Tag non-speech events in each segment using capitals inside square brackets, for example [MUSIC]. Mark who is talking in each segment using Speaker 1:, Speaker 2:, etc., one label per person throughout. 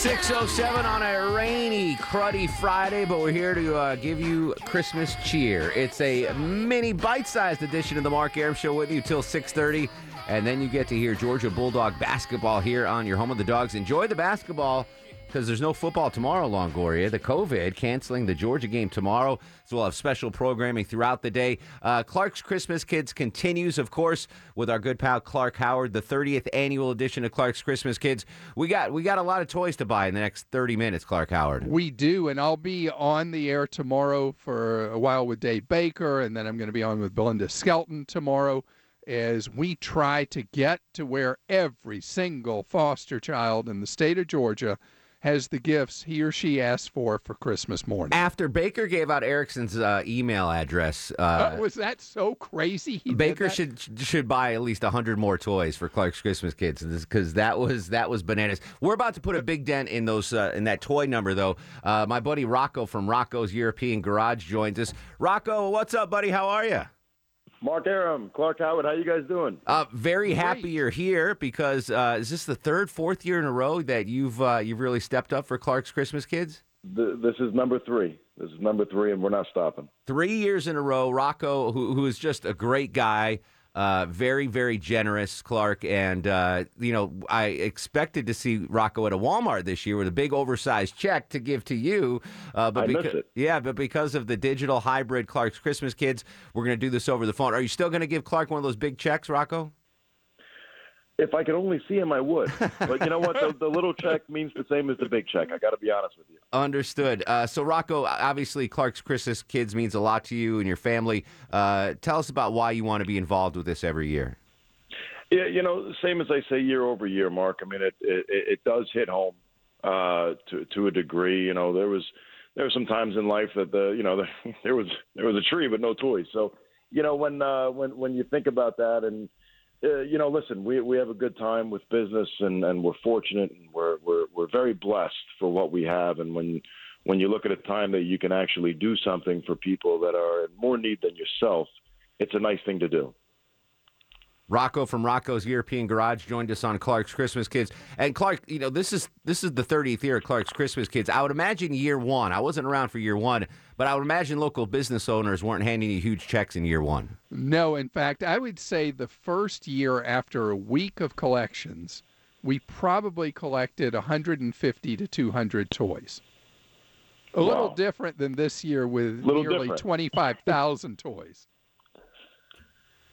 Speaker 1: 607 on a rainy, cruddy Friday, but we're here to uh, give you Christmas cheer. It's a mini bite-sized edition of the Mark Arum Show with you till 6:30, and then you get to hear Georgia Bulldog basketball here on your home of the dogs. Enjoy the basketball because there's no football tomorrow, Longoria. The COVID canceling the Georgia game tomorrow. So we'll have special programming throughout the day. Uh, Clark's Christmas Kids continues, of course, with our good pal Clark Howard, the 30th annual edition of Clark's Christmas Kids. We got we got a lot of toys to buy in the next 30 minutes, Clark Howard.
Speaker 2: We do, and I'll be on the air tomorrow for a while with Dave Baker, and then I'm going to be on with Belinda Skelton tomorrow as we try to get to where every single foster child in the state of Georgia has the gifts he or she asked for for Christmas morning.
Speaker 1: After Baker gave out Erickson's uh, email address, uh,
Speaker 2: Uh, was that so crazy? He
Speaker 1: Baker should should buy at least hundred more toys for Clark's Christmas Kids because that was that was bananas. We're about to put a big dent in those uh, in that toy number though. Uh, my buddy Rocco from Rocco's European Garage joins us. Rocco, what's up, buddy? How are you?
Speaker 3: Mark Arum, Clark Howard, how you guys doing?
Speaker 1: Uh, very happy you're here because uh, is this the third, fourth year in a row that you've uh, you've really stepped up for Clark's Christmas Kids?
Speaker 3: Th- This is number three. This is number three, and we're not stopping.
Speaker 1: three years in a row. Rocco, who, who is just a great guy, uh, very, very generous, Clark. And, uh, you know, I expected to see Rocco at a Walmart this year with a big oversized check to give to you. Uh, but
Speaker 3: I missed it.
Speaker 1: Yeah, but because of the digital hybrid Clark's Christmas Kids, we're going to do this over the phone. Are you still going to give Clark one of those big checks, Rocco?
Speaker 3: If I could only see him, I would. But you know what? The, the little [LAUGHS] check means the same as the big check. I got to be honest with you.
Speaker 1: Understood. Uh, so, Rocco, obviously, Clark's Christmas Kids means a lot to you and your family. Uh, tell us about why you want to be involved with this every year.
Speaker 3: Yeah, you know, same as I say year over year, Mark. I mean, it it, it does hit home uh, to to a degree. You know, there was there were some times in life that the you know [LAUGHS] the, there was there was a tree but no toys. So, you know, when uh, when when you think about that and uh, you know, listen, we we have a good time with business, and and we're fortunate, and we're we're we're very blessed for what we have. And when when you look at a time that you can actually do something for people that are in more need than yourself, it's a nice thing to do.
Speaker 1: Rocco from Rocco's European Garage joined us on Clark's Christmas Kids. And Clark, you know, this is this is the 30th year of Clark's Christmas Kids. I would imagine year one. I wasn't around for year one, but I would imagine local business owners weren't handing you huge checks in year one.
Speaker 2: No, in fact, I would say the first year after a week of collections, we probably collected 150 to 200 toys. A little different than this year with
Speaker 3: Little
Speaker 2: nearly
Speaker 3: different.
Speaker 2: 25,000 toys.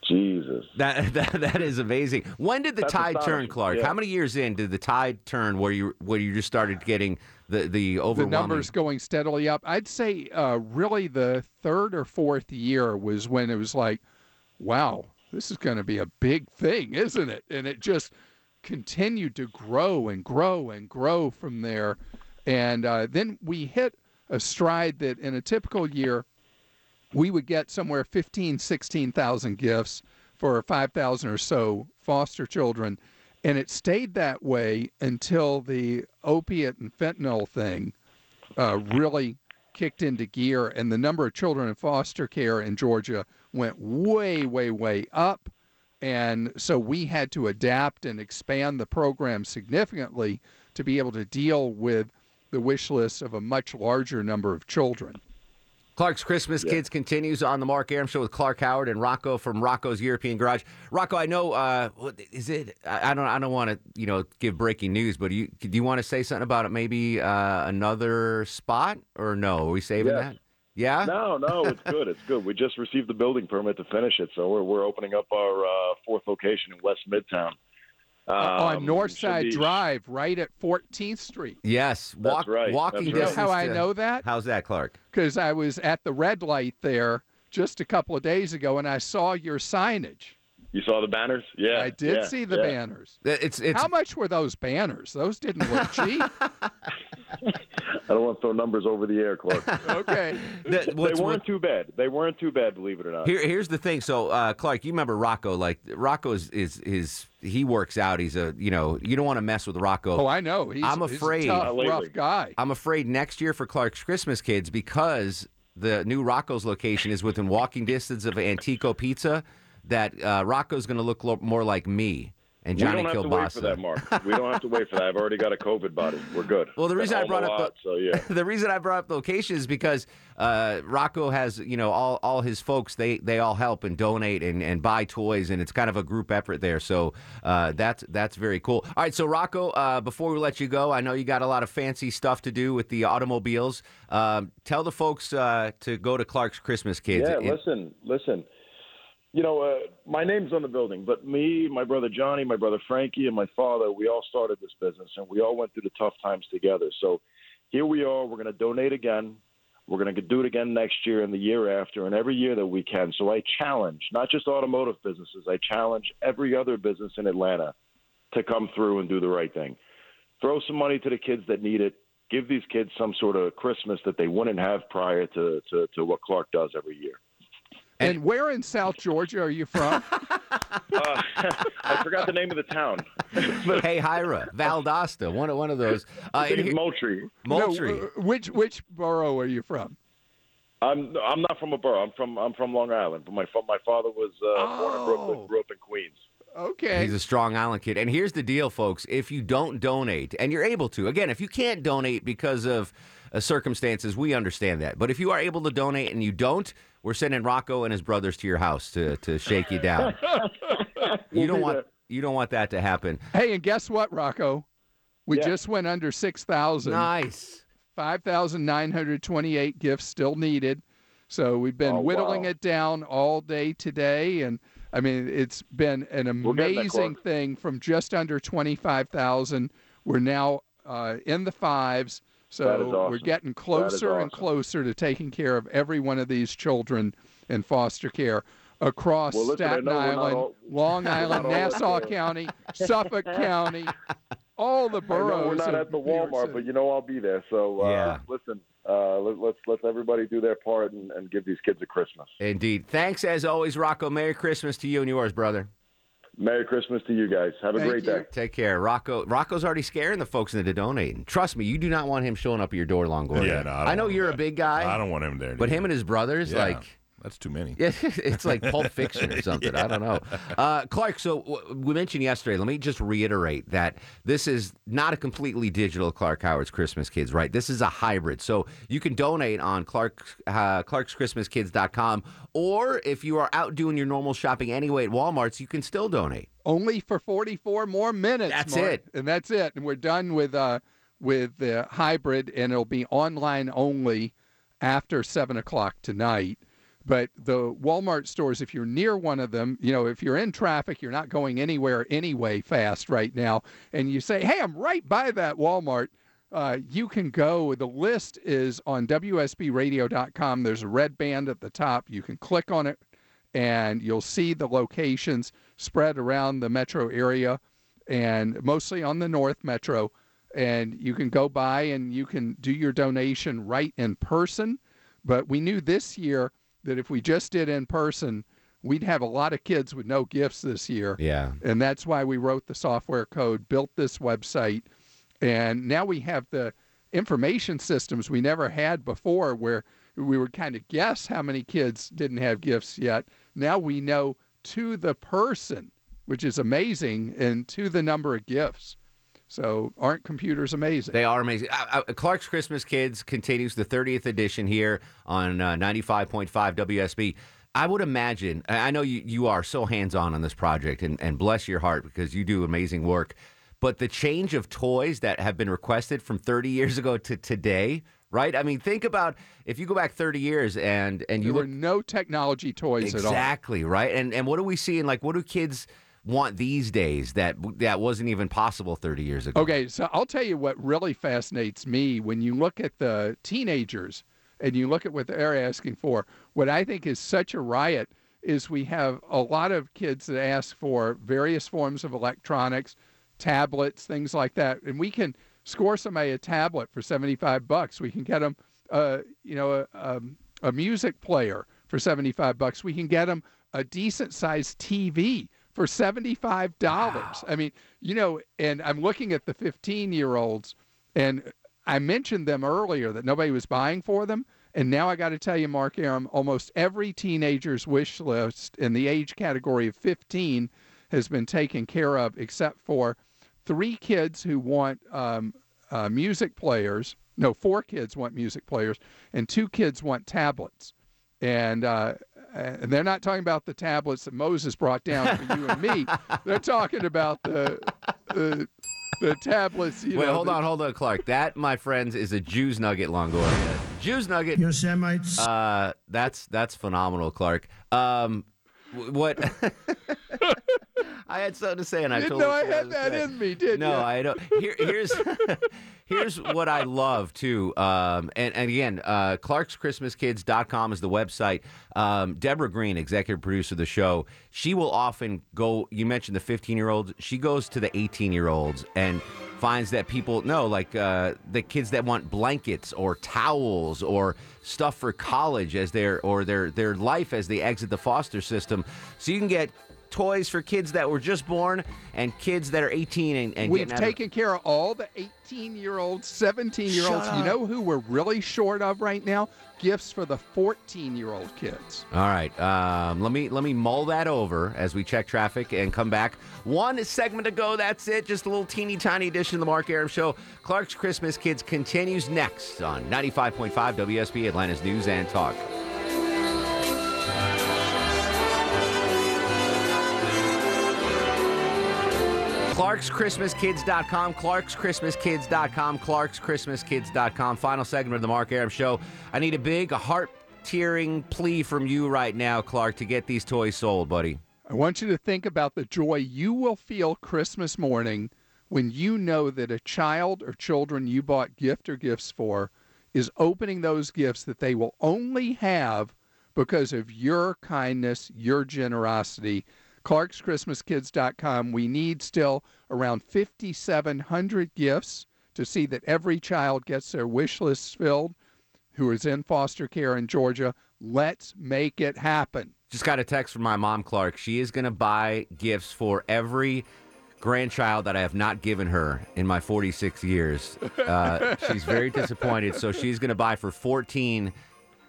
Speaker 3: Jesus.
Speaker 1: That [LAUGHS] that, that is amazing. When did the
Speaker 3: That's
Speaker 1: tide turn, Clark?
Speaker 3: yeah.
Speaker 1: How many years in did the tide turn where you where you just started getting the the
Speaker 2: The numbers going steadily up. I'd say uh, really the third or fourth year was when it was like, wow, this is going to be a big thing, isn't it? And it just continued to grow and grow and grow from there. And uh, then we hit a stride that in a typical year, we would get somewhere 15, 16,000 gifts for 5,000 or so foster children. And it stayed that way until the opiate and fentanyl thing uh, really kicked into gear, and the number of children in foster care in Georgia went way, way, way up. And so we had to adapt and expand the program significantly to be able to deal with the wish list of a much larger number of children.
Speaker 1: Clark's Christmas Kids continues on the Mark Arum Show with Clark Howard and Rocco from Rocco's European Garage. Rocco, I know. Uh, what is it? I, I don't. I don't want to, you know, give breaking news, but do you, do you want to say something about it? Maybe uh, another spot, or no? Are we saving
Speaker 3: Yes.
Speaker 1: that? Yeah.
Speaker 3: No, no, it's [LAUGHS] good. It's good. We just received the building permit to finish it, so we're we're opening up our uh, fourth location in West Midtown.
Speaker 2: On
Speaker 3: Um,
Speaker 2: Northside
Speaker 3: be-
Speaker 2: Drive, right at 14th Street.
Speaker 1: Yes. Walk,
Speaker 3: right.
Speaker 1: Walking
Speaker 3: That's
Speaker 2: You
Speaker 3: right.
Speaker 1: distance.
Speaker 2: how I
Speaker 1: to-
Speaker 2: know that?
Speaker 1: How's that, Clark?
Speaker 2: Because I was at the red light there just a couple of days ago and I saw your signage.
Speaker 3: You saw the banners? Yeah.
Speaker 2: I did
Speaker 3: yeah,
Speaker 2: see the
Speaker 3: yeah.
Speaker 2: banners.
Speaker 1: It's it's
Speaker 2: How much were those banners? Those didn't look [LAUGHS] cheap.
Speaker 3: I don't want to throw numbers over the air, Clark. [LAUGHS]
Speaker 2: okay.
Speaker 1: the-
Speaker 3: they weren't too bad. They weren't too bad, believe it or not.
Speaker 1: Here, here's the thing. So, uh, Clark, you remember Rocco? Like Rocco is, is is he works out. He's a you know you don't want to mess with Rocco.
Speaker 2: Oh, I know. He's,
Speaker 1: I'm afraid
Speaker 2: he's a
Speaker 1: afraid-
Speaker 2: tough, rough guy.
Speaker 1: I'm afraid next year for Clark's Christmas Kids because the new Rocco's location is within walking distance of Antico Pizza. That uh, Rocco's going to look lo- more like me and Johnny
Speaker 3: we don't have to wait for that, Mark. We don't have to wait for that. I've already got a COVID body. We're good.
Speaker 1: Well, the reason I brought up the-
Speaker 3: so yeah. [LAUGHS]
Speaker 1: the reason I brought up the location is because uh, Rocco has, you know, all, all his folks, they, they all help and donate and, and buy toys, and it's kind of a group effort there. So uh, that's that's very cool. All right, so Rocco, uh, before we let you go, I know you got a lot of fancy stuff to do with the automobiles. Um, tell the folks uh, to go to Clark's Christmas Kids.
Speaker 3: Yeah,
Speaker 1: And-
Speaker 3: listen, listen. You know, uh, my name's on the building, but me, my brother Johnny, my brother Frankie, and my father, we all started this business, and we all went through the tough times together. So here we are. We're going to donate again. We're going to do it again next year and the year after, and every year that we can. So I challenge not just automotive businesses. I challenge every other business in Atlanta to come through and do the right thing. Throw some money to the kids that need it. Give these kids some sort of Christmas that they wouldn't have prior to, to, to what Clark does every year.
Speaker 2: And where in South Georgia are you from? [LAUGHS]
Speaker 3: Uh, [LAUGHS] I forgot the name of the town. [LAUGHS]
Speaker 1: hey, Hira, Valdosta, one of one of those. Uh,
Speaker 3: I think
Speaker 1: and
Speaker 3: it's
Speaker 1: here-
Speaker 3: Moultrie.
Speaker 1: Moultrie.
Speaker 2: No, which which borough are you from?
Speaker 3: I'm I'm not from a borough. I'm from I'm from Long Island. But my my father was uh, born in
Speaker 1: Oh.
Speaker 3: Brooklyn, grew up in Queens.
Speaker 2: Okay.
Speaker 1: He's a strong Island kid. And here's the deal, folks. If you don't donate, and you're able to, again, if you can't donate because of uh, circumstances, we understand that. But if you are able to donate and you don't, we're sending Rocco and his brothers to your house to, to shake you down. [LAUGHS] you
Speaker 3: We'll
Speaker 1: don't want
Speaker 3: there.
Speaker 1: you don't want that to happen.
Speaker 2: Hey, and guess what, Rocco? We
Speaker 3: Yeah.
Speaker 2: just went under 6,000.
Speaker 1: Nice.
Speaker 2: 5,928 gifts still needed. So we've been
Speaker 3: Oh,
Speaker 2: whittling
Speaker 3: wow.
Speaker 2: it down all day today. And I mean, it's been an
Speaker 3: We're getting there,
Speaker 2: amazing thing from just under 25,000. We're now uh, in the fives. So
Speaker 3: That is
Speaker 2: we're getting closer and closer to taking care of every one of these children in foster care across
Speaker 3: Well, listen,
Speaker 2: Staten
Speaker 3: know we're not
Speaker 2: Island,
Speaker 3: all- [LAUGHS]
Speaker 2: Long Island, Nassau County, [LAUGHS] Suffolk County, all the boroughs.
Speaker 3: we're not
Speaker 2: of
Speaker 3: at the Walmart, but you know I'll be there. So uh,
Speaker 1: Yeah.
Speaker 3: listen, uh, let, let's let's everybody do their part and, and give these kids a Christmas.
Speaker 1: Indeed. Thanks as always, Rocco. Merry Christmas to you and yours, brother.
Speaker 3: Merry Christmas to you guys. Have a
Speaker 2: Thank
Speaker 3: great
Speaker 2: you.
Speaker 3: day.
Speaker 1: Take care. Rocco Rocco's already scaring the folks into donating. Trust me, you do not want him showing up at your door, Longoria.
Speaker 4: Yeah, no, I don't
Speaker 1: I know
Speaker 4: want
Speaker 1: you're
Speaker 4: that.
Speaker 1: a big guy.
Speaker 4: I don't want him there.
Speaker 1: But
Speaker 4: dude.
Speaker 1: him and his brothers,
Speaker 4: Yeah,
Speaker 1: like
Speaker 4: that's too many.
Speaker 1: Yeah, [LAUGHS] it's like Pulp [LAUGHS] Fiction or something. I don't know. Uh, Clark, so w- we mentioned yesterday, let me just reiterate that this is not a completely digital Clark Howard's Christmas Kids, right? This is a hybrid. So you can donate on Clark, uh, clarkschristmaskids.com, or if you are out doing your normal shopping anyway at Walmart's, you can still donate.
Speaker 2: only for 44 more minutes.
Speaker 1: That's
Speaker 2: Mark.
Speaker 1: it.
Speaker 2: and that's it. And we're done with uh with the hybrid, and it'll be online only after seven o'clock tonight. But the Walmart stores, if you're near one of them, you know, if you're in traffic, you're not going anywhere anyway fast right now, and you say, "Hey, I'm right by that Walmart." Uh, you can go. The list is on WSBRadio.com. There's a red band at the top. You can click on it, and you'll see the locations spread around the metro area and mostly on the North Metro. And you can go by and you can do your donation right in person. But we knew this year that if we just did in person, we'd have a lot of kids with no gifts this year.
Speaker 1: Yeah.
Speaker 2: And that's why we wrote the software code, built this website, and now we have the information systems we never had before where we would kind of guess how many kids didn't have gifts yet. Now we know to the person, which is amazing, and to the number of gifts. So aren't computers amazing?
Speaker 1: They are amazing. Uh, uh, Clark's Christmas Kids continues the 30th edition here on uh, 95.5 WSB. I would imagine, I know you, you are so hands on on this project, and, and bless your heart because you do amazing work. But the change of toys that have been requested from 30 years ago to today, right? I mean, think about if you go back 30 years and, and you
Speaker 2: there
Speaker 1: look
Speaker 2: were no technology toys at all.
Speaker 1: Exactly, right? And and what are we see seeing? Like, what do kids want these days that that wasn't even possible 30 years ago?
Speaker 2: Okay, so I'll tell you what really fascinates me when you look at the teenagers and you look at what they're asking for. What I think is such a riot is we have a lot of kids that ask for various forms of electronics, tablets, things like that, and we can score somebody a tablet for 75 bucks. We can get them, uh, you know, a, um, a music player for 75 bucks. We can get them a decent sized TV for $75. Wow. I mean, you know, and I'm looking at the 15 year olds, and I mentioned them earlier that nobody was buying for them. And now I got to tell you, Mark Arum, almost every teenager's wish list in the age category of 15 has been taken care of, except for three kids who want um, uh, music players. No, four kids want music players, and two kids want tablets. And uh, and they're not talking about the tablets that Moses brought down for you and me. [LAUGHS] They're talking about the the, the tablets.
Speaker 1: Wait,
Speaker 2: know,
Speaker 1: hold
Speaker 2: the,
Speaker 1: on, hold on, Clark. That, my friends, is a Jews nugget, Longoria. Jews nugget.
Speaker 4: Yosemites.
Speaker 1: Uh, that's that's phenomenal, Clark. Um, what? [LAUGHS] I had something to say, and I
Speaker 2: didn't know I had that
Speaker 1: say.
Speaker 2: in me, did
Speaker 1: no,
Speaker 2: you?
Speaker 1: I don't. Here, here's [LAUGHS] here's what I love too. Um, and, and again, uh, Clark'sChristmasKids.com is the website. Um, Deborah Green, executive producer of the show, she will often go. You mentioned the 15 year olds. She goes to the 18 year olds and finds that people know, like uh, the kids that want blankets or towels or stuff for college as their or their their life as they exit the foster system. So you can get toys for kids that were just born and kids that are 18 and, and
Speaker 2: We've
Speaker 1: getting out of-
Speaker 2: taken care of all the 18 year olds, 17 year olds. You know who we're really short of right now? Gifts for the 14 year old kids.
Speaker 1: All right, um, let me let me mull that over as we check traffic and come back. One segment to go. That's it. Just a little teeny tiny edition of the Mark Arum Show. Clark's Christmas Kids continues next on 95.5 WSB Atlanta's News and Talk. Clark'sChristmasKids.com, Clark'sChristmasKids.com, Clark'sChristmasKids.com. Final segment of the Mark Arum Show. I need a big, heart tearing plea from you right now, Clark, to get these toys sold, buddy.
Speaker 2: I want you to think about the joy you will feel Christmas morning when you know that a child or children you bought gift or gifts for is opening those gifts that they will only have because of your kindness, your generosity. Clark'sChristmasKids.com. We need still around 5,700 gifts to see that every child gets their wish lists filled who is in foster care in Georgia. Let's make it happen.
Speaker 1: Just got a text from my mom, Clark. She is going to buy gifts for every grandchild that I have not given her in my 46 years. Uh, she's very disappointed. So she's going to buy for 14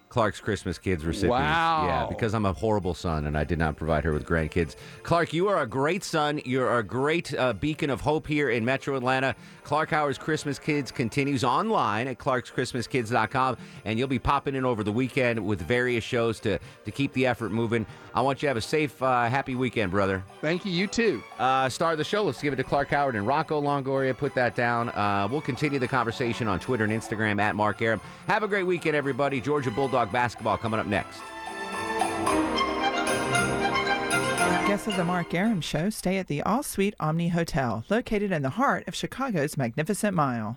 Speaker 1: Clark's Christmas Kids recipients.
Speaker 2: Wow.
Speaker 1: Yeah, because I'm a horrible son and I did not provide her with grandkids. Clark, you are a great son. You're a great uh, beacon of hope here in Metro Atlanta. Clark Howard's Christmas Kids continues online at clarkschristmaskids.com, and you'll be popping in over the weekend with various shows to, to keep the effort moving. I want you to have a safe, uh, happy weekend, brother.
Speaker 2: Thank you. You too.
Speaker 1: Uh, star of the show, let's give it to Clark Howard and Rocco Longoria. Put that down. Uh, we'll continue the conversation on Twitter and Instagram at Mark Arum. Have a great weekend, everybody. Georgia Basketball coming up next.
Speaker 5: Guests of the Mark Arum Show stay at the All Suite Omni Hotel, located in the heart of Chicago's Magnificent Mile.